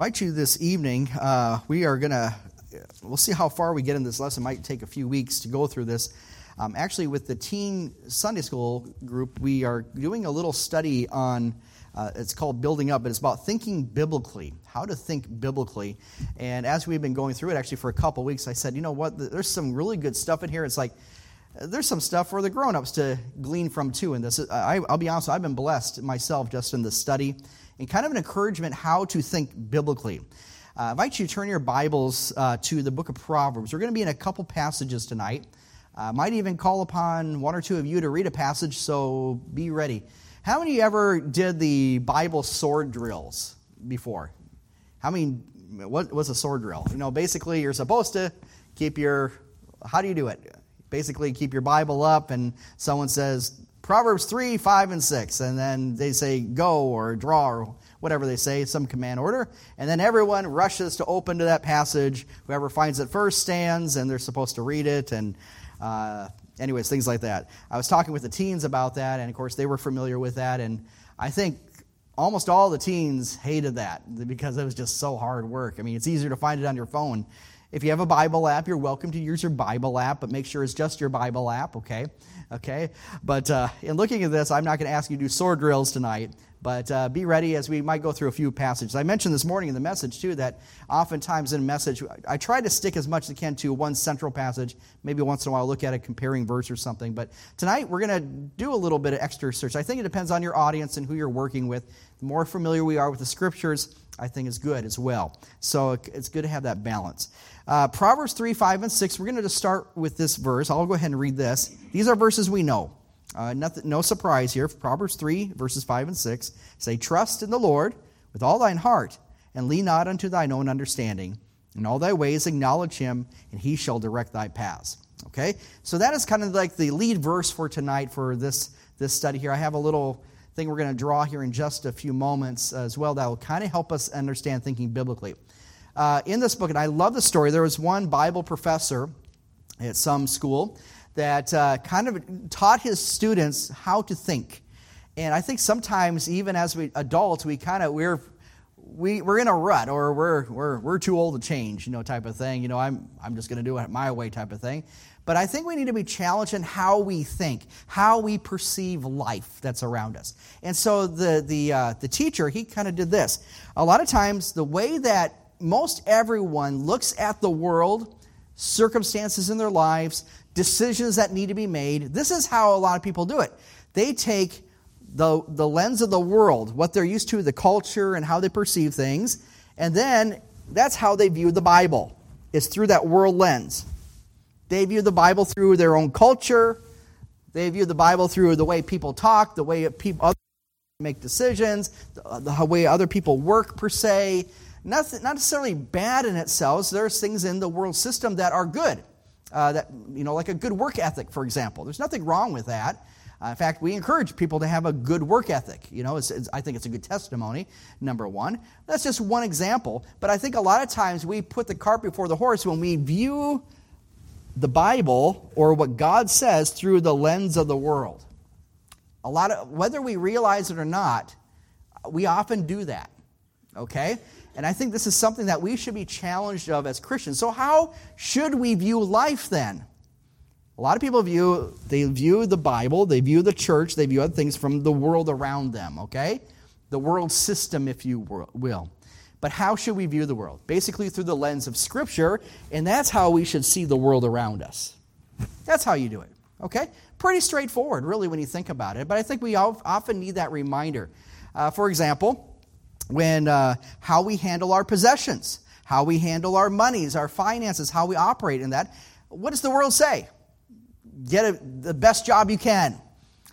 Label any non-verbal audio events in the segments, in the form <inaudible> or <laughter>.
invite you this evening. Uh, we are going to, we'll see how far we get in this lesson. Might take a few weeks to go through this. Um, actually, with the teen Sunday school group, we are doing a little study on, uh, it's called Building Up, but it's about thinking biblically, how to think biblically. And as we've been going through it, actually, for a couple weeks, I said, you know what, there's some really good stuff in here. It's like, there's some stuff for the grown-ups to glean from too in this I, will be honest i've been blessed myself just in the study and kind of an encouragement how to think biblically. Uh, I invite you to turn your Bibles uh, to the book of Proverbs. We're going to be in a couple passages tonight. I uh, might even call upon one or two of you to read a passage, so be ready. How many of you ever did the Bible sword drills before? How many, what was a sword drill? You know, basically, you're supposed to keep your, how do you do it? Basically, keep your Bible up, and someone says, Proverbs 3, 5, and 6. And then they say go or draw or whatever they say, some command order. And then everyone rushes to open to that passage. Whoever finds it first stands, and they're supposed to read it. And uh, anyways, things like that. I was talking with the teens about that, and of course, they were familiar with that. And I think almost all the teens hated that because it was just so hard work. I mean, it's easier to find it on your phone. If you have a Bible app, you're welcome to use your Bible app, but make sure it's just your Bible app, okay? okay? But uh, in looking at this, I'm not going to ask you to do sword drills tonight, but uh, be ready as we might go through a few passages. I mentioned this morning in the message, too, that oftentimes in a message, I try to stick as much as I can to one central passage. Maybe once in a while look at a comparing verse or something. But tonight, we're going to do a little bit of extra search. I think it depends on your audience and who you're working with. The more familiar we are with the scriptures, I think is good as well. So it's good to have that balance. Uh, Proverbs 3, 5, and 6, we're going to just start with this verse. I'll go ahead and read this. These are verses we know. Uh, nothing, no surprise here. Proverbs 3, verses 5 and 6 say, Trust in the Lord with all thine heart, and lean not unto thine own understanding. In all thy ways acknowledge him, and he shall direct thy paths. Okay? So that is kind of like the lead verse for tonight for this, this study here. I have a little thing we're going to draw here in just a few moments as well that will kind of help us understand thinking biblically. Uh, in this book, and I love the story, there was one Bible professor at some school that uh, kind of taught his students how to think. And I think sometimes, even as we adults, we kind of we're we, we're in a rut or we're, we're, we're too old to change, you know, type of thing. You know, I'm, I'm just going to do it my way type of thing. But I think we need to be challenged in how we think, how we perceive life that's around us. And so the, the, uh, the teacher, he kind of did this. A lot of times, the way that most everyone looks at the world, circumstances in their lives, decisions that need to be made. This is how a lot of people do it. They take the, the lens of the world, what they're used to, the culture, and how they perceive things, and then that's how they view the Bible. It's through that world lens. They view the Bible through their own culture. They view the Bible through the way people talk, the way people make decisions, the, the way other people work, per se not, not necessarily bad in itself. There's things in the world system that are good. Uh, that you know, like a good work ethic, for example. There's nothing wrong with that. Uh, in fact, we encourage people to have a good work ethic. You know, it's, it's, I think it's a good testimony. Number one, that's just one example. But I think a lot of times we put the cart before the horse when we view the Bible or what God says through the lens of the world. A lot of whether we realize it or not, we often do that. Okay? And I think this is something that we should be challenged of as Christians. So how should we view life then? A lot of people view they view the Bible, they view the church, they view other things from the world around them, okay? The world system if you will. But how should we view the world? Basically through the lens of scripture, and that's how we should see the world around us. That's how you do it. Okay? Pretty straightforward, really, when you think about it. But I think we often need that reminder. Uh, for example, when uh, how we handle our possessions, how we handle our monies, our finances, how we operate in that. What does the world say? Get a, the best job you can.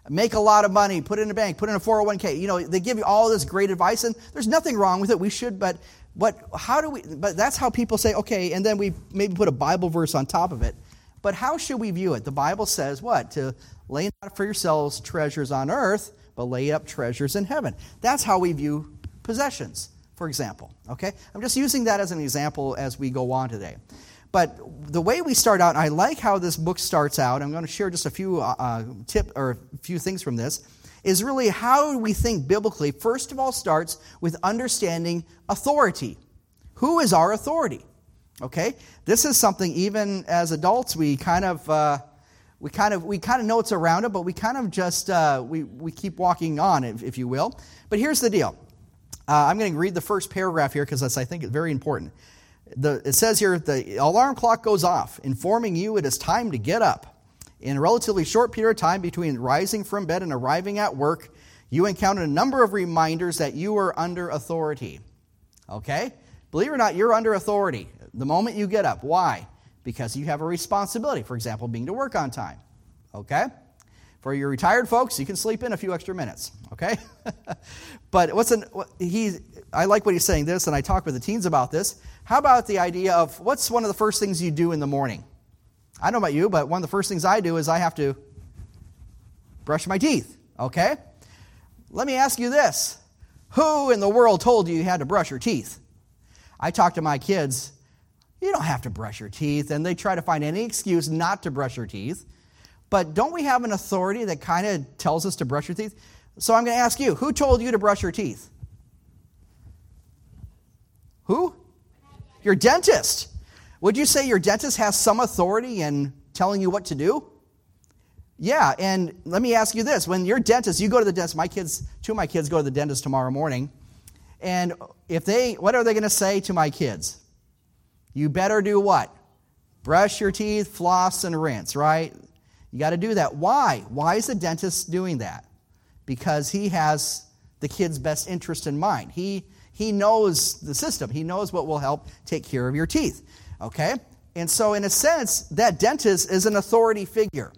Make a lot of money, put it in a bank, put it in a 401k. You know, they give you all this great advice, and there's nothing wrong with it. We should, but but how do we but that's how people say, okay, and then we maybe put a Bible verse on top of it. But how should we view it? The Bible says what? To lay not for yourselves treasures on earth, but lay up treasures in heaven. That's how we view possessions, for example. Okay? I'm just using that as an example as we go on today. But the way we start out, I like how this book starts out. I'm going to share just a few uh, uh tip or a few things from this. Is really how we think biblically. First of all, starts with understanding authority. Who is our authority? Okay? This is something even as adults we kind of. Uh, we kind of we kind of know it's around it, but we kind of just uh, we we keep walking on, if, if you will. But here's the deal. Uh, I'm going to read the first paragraph here because I think it's very important. The, it says here the alarm clock goes off, informing you it is time to get up. In a relatively short period of time between rising from bed and arriving at work, you encounter a number of reminders that you are under authority. Okay? Believe it or not, you're under authority the moment you get up. Why? Because you have a responsibility, for example, being to work on time. Okay? For your retired folks, you can sleep in a few extra minutes. Okay? <laughs> but what's an, what, he, I like what he's saying this, and I talk with the teens about this. How about the idea of what's one of the first things you do in the morning? I don't know about you, but one of the first things I do is I have to brush my teeth. Okay? Let me ask you this Who in the world told you you had to brush your teeth? I talk to my kids, you don't have to brush your teeth, and they try to find any excuse not to brush your teeth. But don't we have an authority that kind of tells us to brush your teeth? So I'm going to ask you who told you to brush your teeth? Who? Your dentist. Would you say your dentist has some authority in telling you what to do? Yeah, and let me ask you this. When your dentist, you go to the dentist, my kids, two of my kids go to the dentist tomorrow morning, and if they, what are they going to say to my kids? You better do what? Brush your teeth, floss, and rinse, right? You got to do that. Why? Why is the dentist doing that? Because he has the kid's best interest in mind. He, he knows the system, he knows what will help take care of your teeth. Okay? And so, in a sense, that dentist is an authority figure.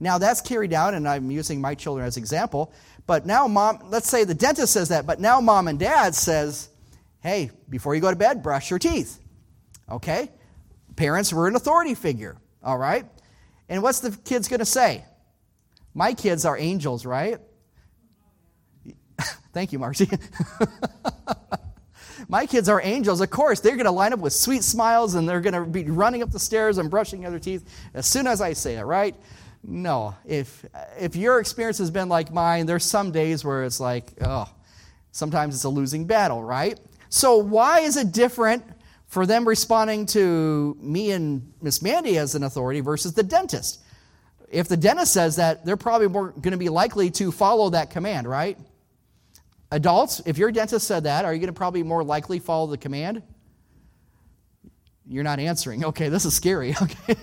Now, that's carried out, and I'm using my children as example. But now, mom, let's say the dentist says that, but now mom and dad says, hey, before you go to bed, brush your teeth. Okay? Parents were an authority figure. All right? And what's the kids going to say? My kids are angels, right? <laughs> Thank you, Marcy. <laughs> My kids are angels. Of course, they're going to line up with sweet smiles and they're going to be running up the stairs and brushing their teeth as soon as I say it, right? No. If, if your experience has been like mine, there's some days where it's like, oh, sometimes it's a losing battle, right? So, why is it different for them responding to me and Miss Mandy as an authority versus the dentist? If the dentist says that, they're probably more going to be likely to follow that command, right? Adults, if your dentist said that, are you going to probably more likely follow the command? You're not answering. <laughs> Okay, this is scary. <laughs> Okay.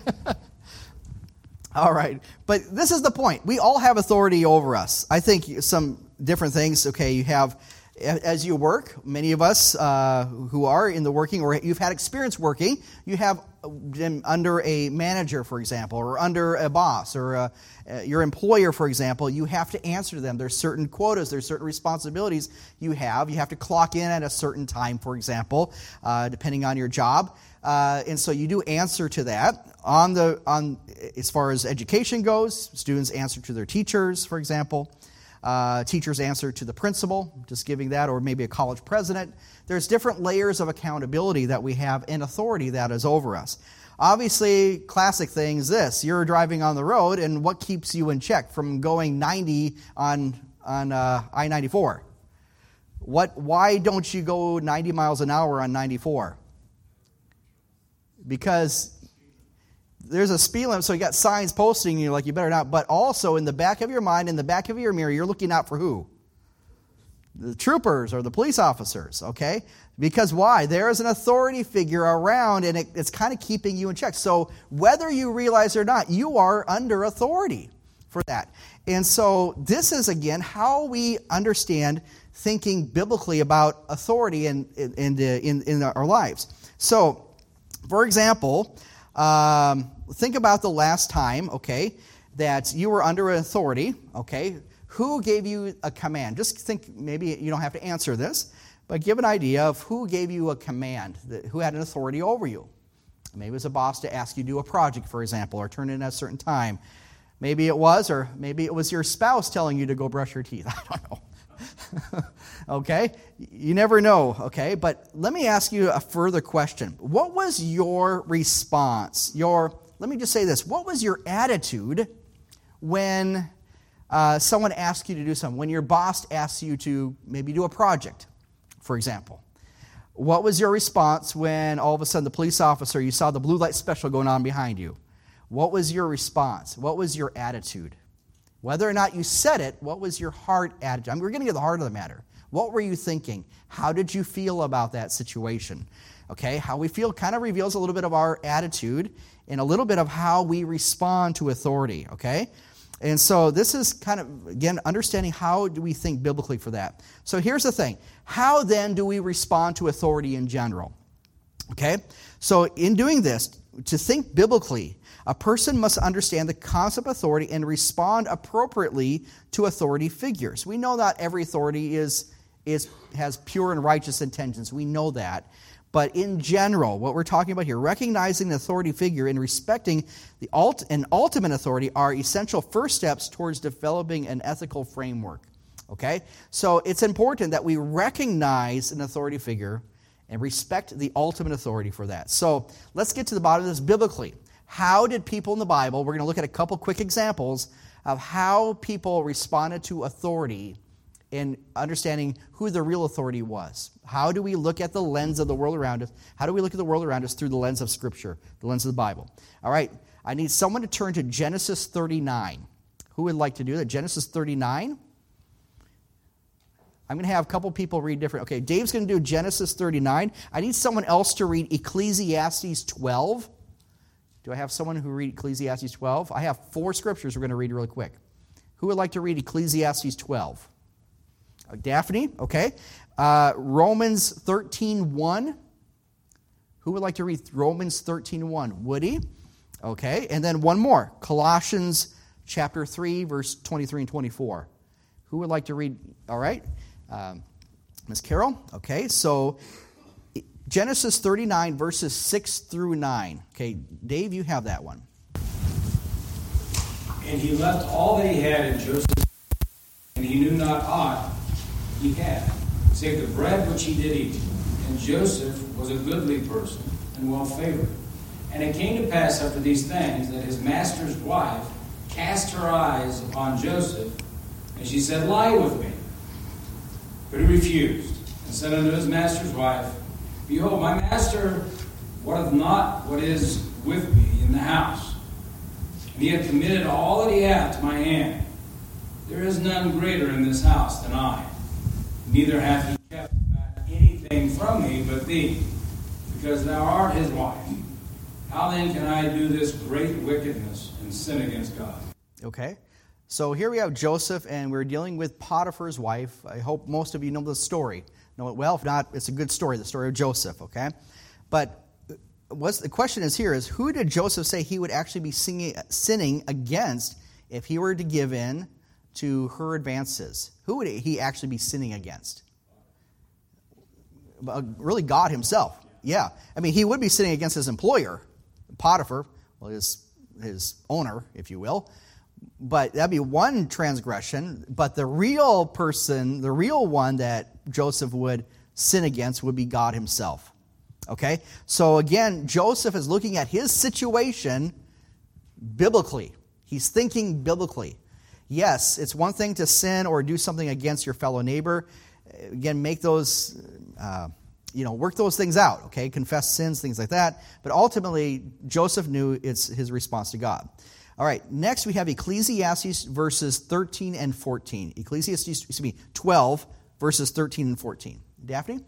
all right. But this is the point. We all have authority over us. I think some different things. Okay, you have as you work, many of us uh, who are in the working or you've had experience working, you have been under a manager, for example, or under a boss or a, your employer, for example. You have to answer to them. There's certain quotas, there's certain responsibilities you have. You have to clock in at a certain time, for example, uh, depending on your job. Uh, and so you do answer to that. On the on, as far as education goes, students answer to their teachers, for example uh, teacher's answer to the principal, just giving that, or maybe a college president. There's different layers of accountability that we have and authority that is over us. Obviously, classic thing is this you're driving on the road, and what keeps you in check from going 90 on, on uh, I 94? What, why don't you go 90 miles an hour on 94? Because there's a speed limit, so you got signs posting you're like you better not. But also in the back of your mind, in the back of your mirror, you're looking out for who? The troopers or the police officers, okay? Because why? There is an authority figure around and it, it's kind of keeping you in check. So whether you realize or not, you are under authority for that. And so this is again how we understand thinking biblically about authority in, in, in, in our lives. So, for example, um, think about the last time, okay, that you were under authority, okay? Who gave you a command? Just think, maybe you don't have to answer this, but give an idea of who gave you a command, who had an authority over you. Maybe it was a boss to ask you to do a project, for example, or turn in at a certain time. Maybe it was, or maybe it was your spouse telling you to go brush your teeth. <laughs> I don't know. <laughs> okay? You never know, okay? But let me ask you a further question. What was your response? Your, let me just say this. What was your attitude when uh, someone asked you to do something? When your boss asked you to maybe do a project, for example? What was your response when all of a sudden the police officer, you saw the blue light special going on behind you? What was your response? What was your attitude? Whether or not you said it, what was your heart attitude? I mean, we're getting to the heart of the matter. What were you thinking? How did you feel about that situation? Okay, how we feel kind of reveals a little bit of our attitude and a little bit of how we respond to authority, okay? And so this is kind of, again, understanding how do we think biblically for that. So here's the thing how then do we respond to authority in general? Okay? So in doing this, to think biblically, a person must understand the concept of authority and respond appropriately to authority figures. We know not every authority is, is, has pure and righteous intentions. We know that. But in general, what we're talking about here, recognizing the authority figure and respecting the ult- and ultimate authority are essential first steps towards developing an ethical framework. Okay? So it's important that we recognize an authority figure and respect the ultimate authority for that. So let's get to the bottom of this biblically. How did people in the Bible, we're going to look at a couple quick examples of how people responded to authority in understanding who the real authority was. How do we look at the lens of the world around us? How do we look at the world around us through the lens of Scripture, the lens of the Bible? All right, I need someone to turn to Genesis 39. Who would like to do that? Genesis 39. I'm going to have a couple people read different. Okay, Dave's going to do Genesis 39. I need someone else to read Ecclesiastes 12. Do I have someone who read Ecclesiastes 12? I have four scriptures we're going to read really quick. Who would like to read Ecclesiastes 12? Daphne, okay. Uh, Romans 13 1. Who would like to read Romans 13 1? Woody, okay. And then one more Colossians chapter 3, verse 23 and 24. Who would like to read? All right. Um, Ms. Carol, okay. So Genesis 39, verses 6 through 9. Okay, Dave, you have that one. And he left all that he had in Joseph, and he knew not aught he had, save the bread which he did eat. And Joseph was a goodly person and well favored. And it came to pass after these things that his master's wife cast her eyes upon Joseph, and she said, Lie with me. But he refused, and said unto his master's wife, Behold, my master wotteth not what is with me in the house. And he hath committed all that he hath to my hand. There is none greater in this house than I neither hath he kept back anything from me but thee, because thou art his wife. How then can I do this great wickedness and sin against God? Okay. So here we have Joseph, and we're dealing with Potiphar's wife. I hope most of you know the story. Know it well. If not, it's a good story, the story of Joseph, okay? But what's the question is here is who did Joseph say he would actually be singing, sinning against if he were to give in to her advances, who would he actually be sinning against? Uh, really, God himself. Yeah. I mean, he would be sinning against his employer, Potiphar, well, his, his owner, if you will. But that'd be one transgression. But the real person, the real one that Joseph would sin against would be God himself. Okay? So again, Joseph is looking at his situation biblically. He's thinking biblically. Yes, it's one thing to sin or do something against your fellow neighbor. Again, make those, uh, you know, work those things out, okay? Confess sins, things like that. But ultimately, Joseph knew it's his response to God. All right, next we have Ecclesiastes verses 13 and 14. Ecclesiastes, excuse me, 12 verses 13 and 14. Daphne?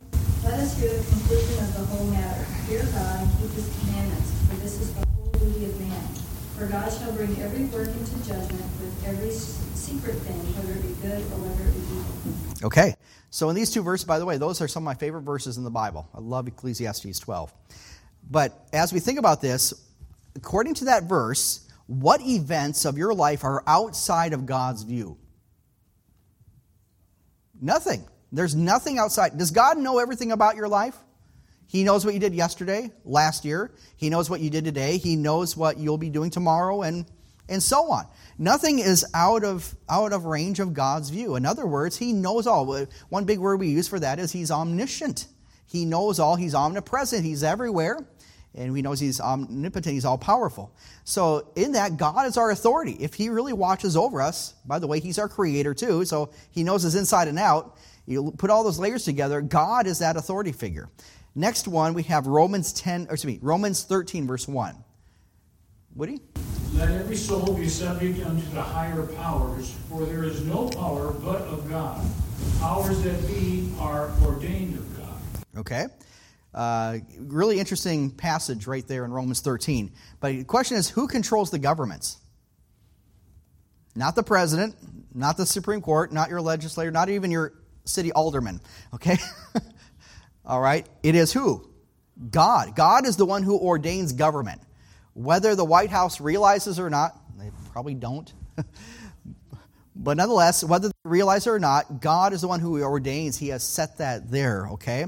Let us hear the conclusion of the whole matter. Fear God and keep his commandments, for this is the For God shall bring every work into judgment with every secret thing, whether it be good or whether it be evil. Okay. So in these two verses, by the way, those are some of my favorite verses in the Bible. I love Ecclesiastes 12. But as we think about this, according to that verse, what events of your life are outside of God's view? Nothing. There's nothing outside. Does God know everything about your life? He knows what you did yesterday, last year. He knows what you did today. He knows what you'll be doing tomorrow, and, and so on. Nothing is out of, out of range of God's view. In other words, He knows all. One big word we use for that is He's omniscient. He knows all. He's omnipresent. He's everywhere. And we knows He's omnipotent. He's all powerful. So, in that, God is our authority. If He really watches over us, by the way, He's our creator too, so He knows us inside and out. You put all those layers together, God is that authority figure. Next one, we have Romans 10, or excuse me, Romans 13, verse 1. Woody? Let every soul be subject unto the higher powers, for there is no power but of God. The powers that be are ordained of God. Okay. Uh, really interesting passage right there in Romans 13. But the question is who controls the governments? Not the president, not the Supreme Court, not your legislator, not even your city alderman. Okay? <laughs> All right? It is who? God. God is the one who ordains government. Whether the White House realizes or not, they probably don't. <laughs> but nonetheless, whether they realize it or not, God is the one who ordains. He has set that there, okay?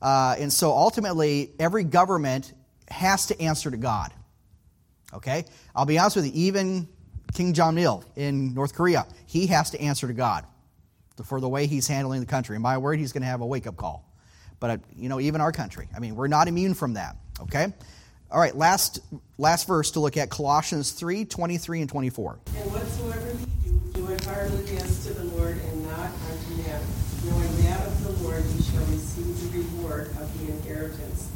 Uh, and so ultimately, every government has to answer to God. Okay? I'll be honest with you, even Kim Jong il in North Korea, he has to answer to God for the way he's handling the country. And my word, he's going to have a wake up call. But, you know, even our country, I mean, we're not immune from that. Okay? All right, last, last verse to look at Colossians 3 23 and 24. And whatsoever ye do, do it heartily as to the Lord and not unto men, knowing that of the Lord ye shall receive the reward of the inheritance.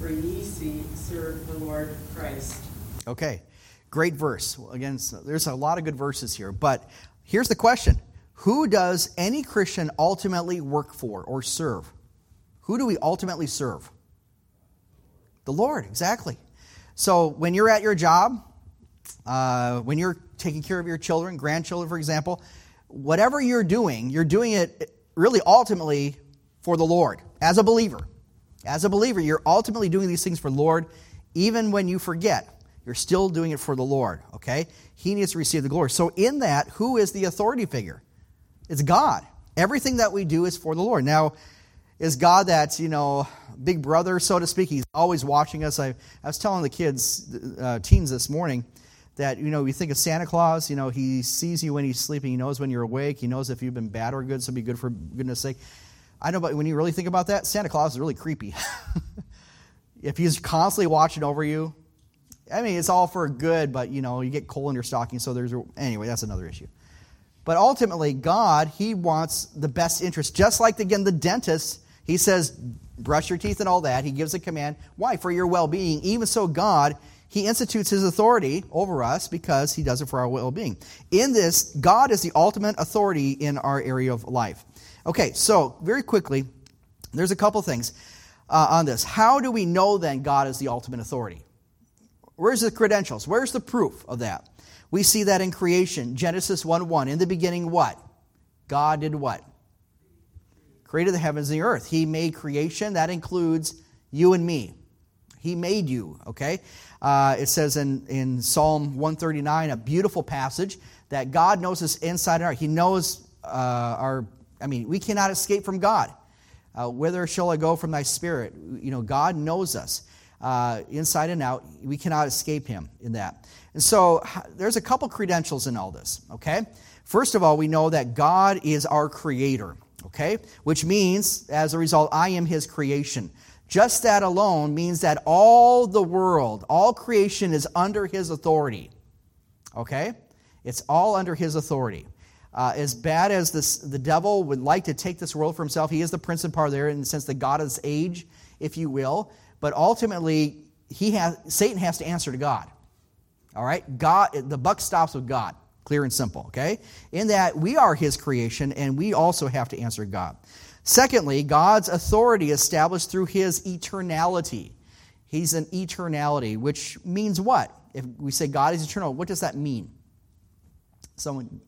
For ye see, serve the Lord Christ. Okay, great verse. Again, there's a lot of good verses here, but here's the question Who does any Christian ultimately work for or serve? Who do we ultimately serve? The Lord, exactly. So when you're at your job, uh, when you're taking care of your children, grandchildren, for example, whatever you're doing, you're doing it really ultimately for the Lord as a believer. As a believer, you're ultimately doing these things for the Lord, even when you forget. You're still doing it for the Lord, okay? He needs to receive the glory. So, in that, who is the authority figure? It's God. Everything that we do is for the Lord. Now, is God that, you know, big brother, so to speak? He's always watching us. I, I was telling the kids, uh, teens this morning, that, you know, you think of Santa Claus, you know, he sees you when he's sleeping, he knows when you're awake, he knows if you've been bad or good, so be good for goodness sake. I know, but when you really think about that, Santa Claus is really creepy. <laughs> if he's constantly watching over you, I mean, it's all for good, but, you know, you get coal in your stocking, so there's, anyway, that's another issue. But ultimately, God, He wants the best interest. Just like, again, the dentist he says, brush your teeth and all that. He gives a command. Why? For your well being. Even so, God, He institutes His authority over us because He does it for our well being. In this, God is the ultimate authority in our area of life. Okay, so very quickly, there's a couple things uh, on this. How do we know then God is the ultimate authority? Where's the credentials? Where's the proof of that? We see that in creation. Genesis 1 1. In the beginning, what? God did what? Created the heavens and the earth. He made creation. That includes you and me. He made you, okay? Uh, it says in, in Psalm 139, a beautiful passage, that God knows us inside and out. He knows uh, our, I mean, we cannot escape from God. Uh, whither shall I go from thy spirit? You know, God knows us uh, inside and out. We cannot escape him in that. And so there's a couple credentials in all this, okay? First of all, we know that God is our creator okay? Which means, as a result, I am his creation. Just that alone means that all the world, all creation is under his authority, okay? It's all under his authority. Uh, as bad as this, the devil would like to take this world for himself, he is the prince and power there in the sense the God of this age, if you will. But ultimately, he has, Satan has to answer to God. All right? God, the buck stops with God. Clear and simple, okay? In that we are his creation and we also have to answer God. Secondly, God's authority established through his eternality. He's an eternality, which means what? If we say God is eternal, what does that mean? Someone,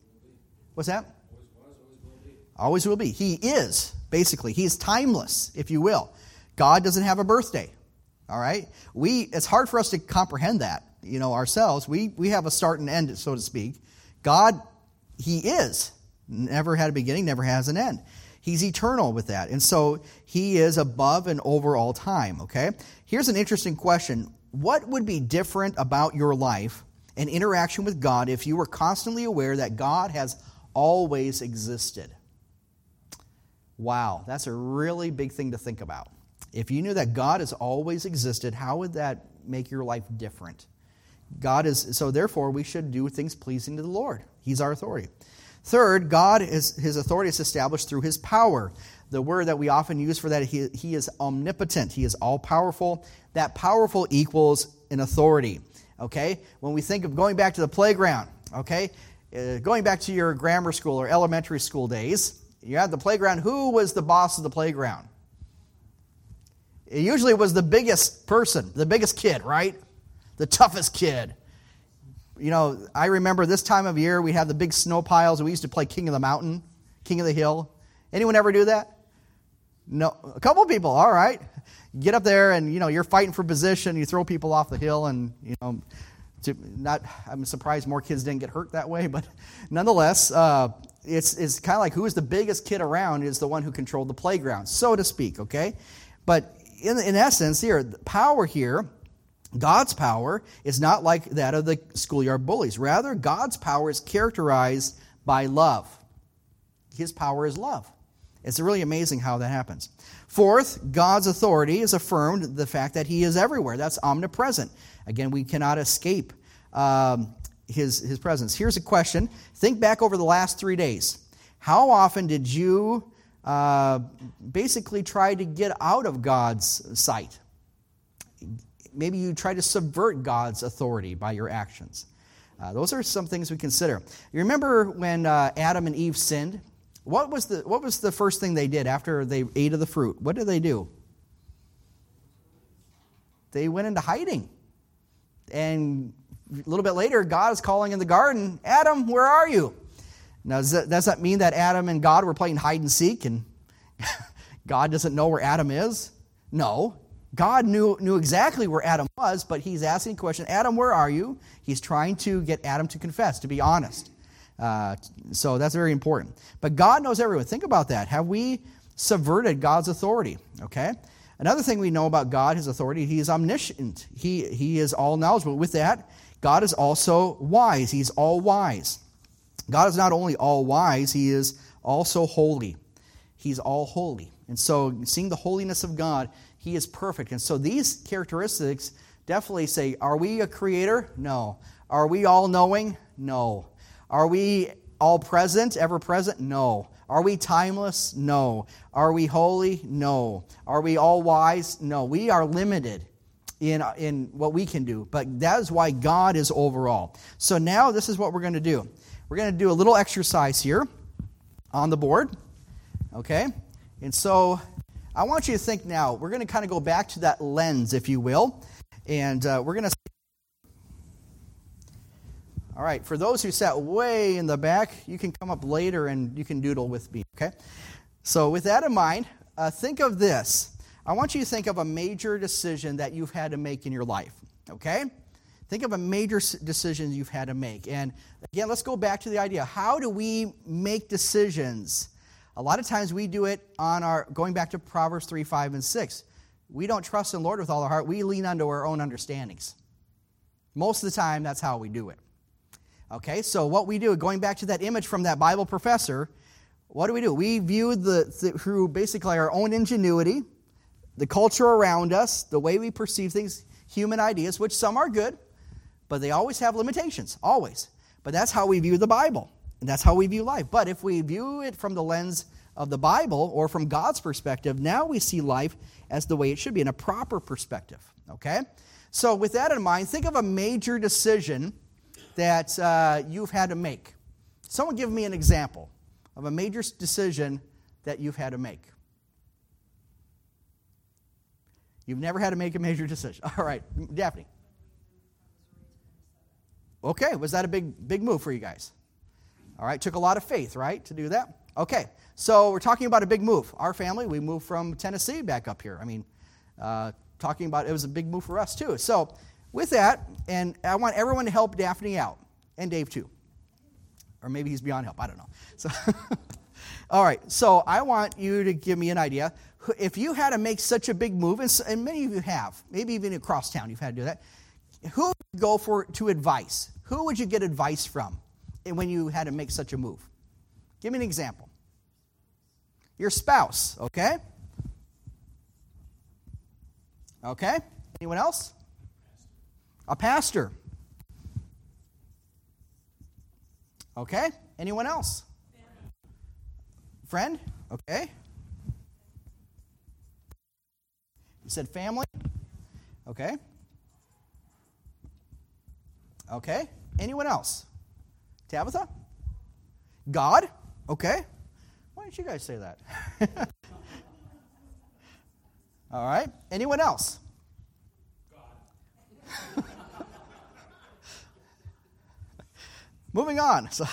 what's that? Always will be. Always will be. He is, basically. He is timeless, if you will. God doesn't have a birthday. All right? We it's hard for us to comprehend that, you know, ourselves. We we have a start and end, so to speak. God, He is. Never had a beginning, never has an end. He's eternal with that. And so He is above and over all time, okay? Here's an interesting question What would be different about your life and interaction with God if you were constantly aware that God has always existed? Wow, that's a really big thing to think about. If you knew that God has always existed, how would that make your life different? God is, so therefore, we should do things pleasing to the Lord. He's our authority. Third, God is his authority is established through his power. The word that we often use for that, he, he is omnipotent. He is all powerful. That powerful equals an authority. Okay? When we think of going back to the playground, okay? Uh, going back to your grammar school or elementary school days, you had the playground. Who was the boss of the playground? It usually was the biggest person, the biggest kid, right? The toughest kid. You know, I remember this time of year we had the big snow piles we used to play King of the Mountain, King of the Hill. Anyone ever do that? No, a couple people. All right, get up there and you know you're fighting for position. You throw people off the hill, and you know, to not. I'm surprised more kids didn't get hurt that way, but <laughs> nonetheless, uh, it's it's kind of like who is the biggest kid around is the one who controlled the playground, so to speak. Okay, but in in essence, here the power here. God's power is not like that of the schoolyard bullies. Rather, God's power is characterized by love. His power is love. It's really amazing how that happens. Fourth, God's authority is affirmed the fact that He is everywhere. That's omnipresent. Again, we cannot escape um, his, his presence. Here's a question Think back over the last three days. How often did you uh, basically try to get out of God's sight? Maybe you try to subvert God's authority by your actions. Uh, those are some things we consider. You remember when uh, Adam and Eve sinned? What was, the, what was the first thing they did after they ate of the fruit? What did they do? They went into hiding. And a little bit later, God is calling in the garden, Adam, where are you? Now, does that, does that mean that Adam and God were playing hide and seek and <laughs> God doesn't know where Adam is? No. God knew, knew exactly where Adam was, but he's asking a question Adam, where are you? He's trying to get Adam to confess, to be honest. Uh, so that's very important. But God knows everyone. Think about that. Have we subverted God's authority? Okay. Another thing we know about God, his authority, he is omniscient. He, he is all knowledgeable. With that, God is also wise. He's all wise. God is not only all wise, he is also holy. He's all holy. And so, seeing the holiness of God, he is perfect. And so, these characteristics definitely say Are we a creator? No. Are we all knowing? No. Are we all present, ever present? No. Are we timeless? No. Are we holy? No. Are we all wise? No. We are limited in, in what we can do, but that is why God is overall. So now this is what we're going to do. We're going to do a little exercise here on the board. Okay? And so I want you to think now, we're going to kind of go back to that lens, if you will, and uh, we're going to all right, for those who sat way in the back, you can come up later and you can doodle with me, okay? So, with that in mind, uh, think of this. I want you to think of a major decision that you've had to make in your life, okay? Think of a major decision you've had to make. And again, let's go back to the idea how do we make decisions? A lot of times we do it on our, going back to Proverbs 3, 5, and 6. We don't trust in the Lord with all our heart, we lean onto our own understandings. Most of the time, that's how we do it. Okay, so what we do, going back to that image from that Bible professor, what do we do? We view the, through basically our own ingenuity, the culture around us, the way we perceive things, human ideas, which some are good, but they always have limitations, always. But that's how we view the Bible, and that's how we view life. But if we view it from the lens of the Bible or from God's perspective, now we see life as the way it should be in a proper perspective. Okay? So, with that in mind, think of a major decision that uh, you've had to make. Someone give me an example of a major decision that you've had to make. You've never had to make a major decision. <laughs> All right, Daphne. Okay, was that a big big move for you guys? All right, took a lot of faith, right, to do that? Okay, so we're talking about a big move. Our family, we moved from Tennessee back up here. I mean, uh, talking about it was a big move for us too. So with that, and I want everyone to help Daphne out, and Dave too. Or maybe he's beyond help, I don't know. So, <laughs> all right, so I want you to give me an idea. If you had to make such a big move, and many of you have, maybe even across town you've had to do that, who would you go for to advice? Who would you get advice from when you had to make such a move? Give me an example. Your spouse, okay? Okay? Anyone else? A pastor. Okay? Anyone else? Friend? Okay. You said family? Okay. Okay. Anyone else? Tabitha? God? Okay. Why didn't you guys say that? <laughs> All right. Anyone else? God. <laughs> Moving on. So,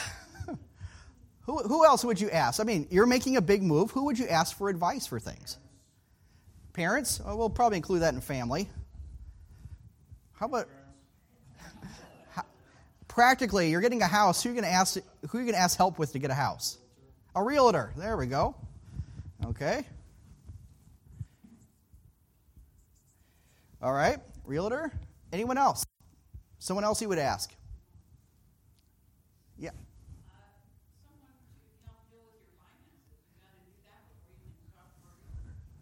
<laughs> who, who else would you ask? I mean, you're making a big move. Who would you ask for advice for things? Parents? Oh, we'll probably include that in family. How about practically? You're getting a house. Who are you going to ask? Who are you going to ask help with to get a house? A realtor. There we go. Okay. All right, realtor. Anyone else? Someone else you would ask? Yeah.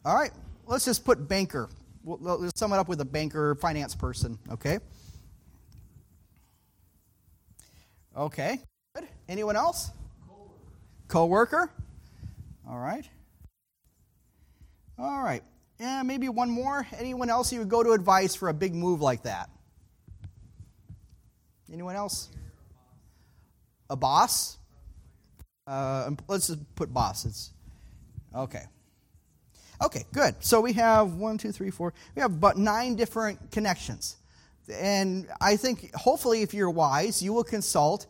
All right, let's just put banker. let's sum it up with a banker, finance person, okay? Okay, good. Anyone else? Co worker. All right. All right. Yeah, maybe one more. Anyone else you would go to advice for a big move like that? Anyone else? A boss? Uh, let's just put boss. It's okay. Okay, good. So we have one, two, three, four. We have about nine different connections. And I think, hopefully, if you're wise, you will consult.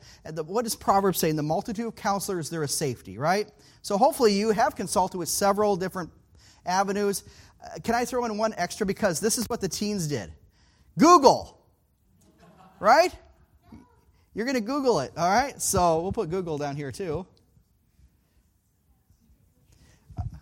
What does Proverbs say? In the multitude of counselors, there is safety, right? So hopefully, you have consulted with several different avenues. Uh, can I throw in one extra? Because this is what the teens did Google, right? You're going to Google it, all right? So we'll put Google down here too.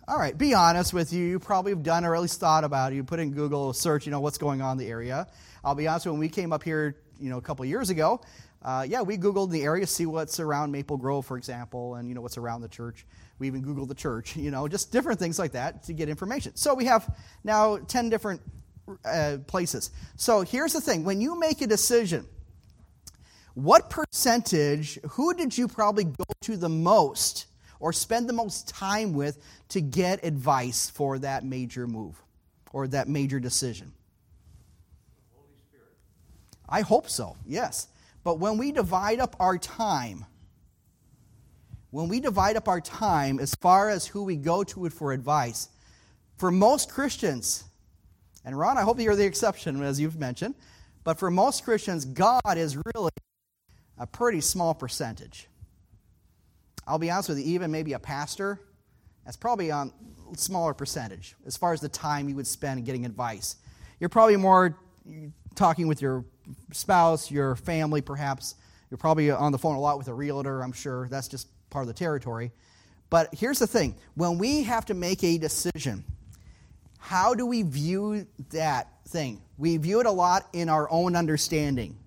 All right, be honest with you. You probably have done or at least thought about it. You put in Google search, you know, what's going on in the area. I'll be honest, when we came up here, you know, a couple years ago, uh, yeah, we Googled the area, see what's around Maple Grove, for example, and, you know, what's around the church. We even Googled the church, <laughs> you know, just different things like that to get information. So we have now 10 different uh, places. So here's the thing when you make a decision, what percentage, who did you probably go to the most or spend the most time with to get advice for that major move or that major decision? I hope so, yes. But when we divide up our time, when we divide up our time as far as who we go to for advice, for most Christians, and Ron, I hope you're the exception, as you've mentioned, but for most Christians, God is really a pretty small percentage. I'll be honest with you, even maybe a pastor, that's probably a smaller percentage as far as the time you would spend getting advice. You're probably more talking with your spouse, your family, perhaps. You're probably on the phone a lot with a realtor, I'm sure. That's just part of the territory. But here's the thing when we have to make a decision, how do we view that thing? We view it a lot in our own understanding.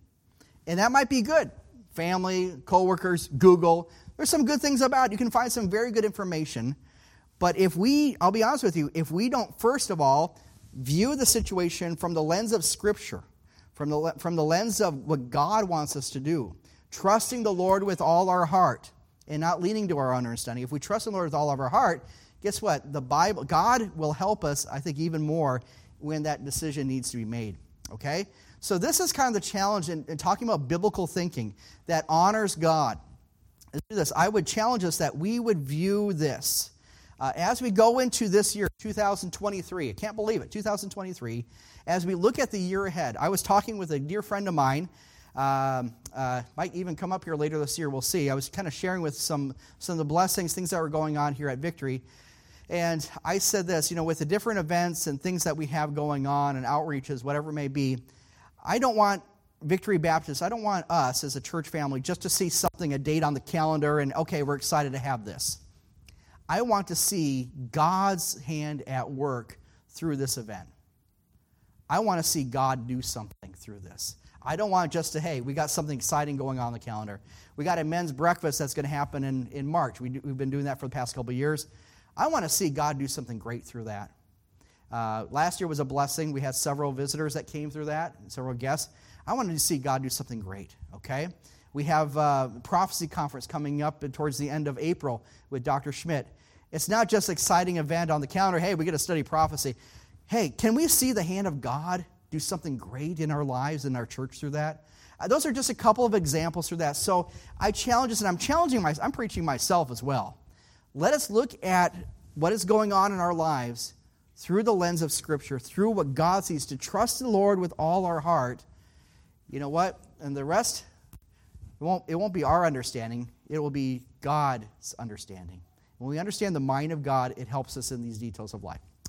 And that might be good. Family, coworkers, Google, there's some good things about it. You can find some very good information. But if we, I'll be honest with you, if we don't, first of all, view the situation from the lens of Scripture, from the, from the lens of what God wants us to do, trusting the Lord with all our heart and not leaning to our own understanding. If we trust the Lord with all of our heart, guess what? The Bible, God will help us, I think, even more when that decision needs to be made. Okay? So, this is kind of the challenge in, in talking about biblical thinking that honors God this. I would challenge us that we would view this uh, as we go into this year, 2023. I can't believe it, 2023. As we look at the year ahead, I was talking with a dear friend of mine. Um, uh, might even come up here later this year. We'll see. I was kind of sharing with some some of the blessings, things that were going on here at Victory. And I said this, you know, with the different events and things that we have going on and outreaches, whatever it may be, I don't want Victory Baptist, I don't want us as a church family just to see something, a date on the calendar, and okay, we're excited to have this. I want to see God's hand at work through this event. I want to see God do something through this. I don't want just to, hey, we got something exciting going on the calendar. We got a men's breakfast that's going to happen in, in March. We have been doing that for the past couple of years. I want to see God do something great through that. Uh, last year was a blessing. We had several visitors that came through that, several guests. I wanted to see God do something great, okay? We have a prophecy conference coming up towards the end of April with Dr. Schmidt. It's not just exciting event on the calendar. Hey, we get to study prophecy. Hey, can we see the hand of God do something great in our lives in our church through that? Uh, those are just a couple of examples through that. So I challenge us, and I'm challenging myself. I'm preaching myself as well. Let us look at what is going on in our lives through the lens of Scripture, through what God sees, to trust the Lord with all our heart. You know what? And the rest, it won't, it won't be our understanding, it will be God's understanding. When we understand the mind of God, it helps us in these details of life.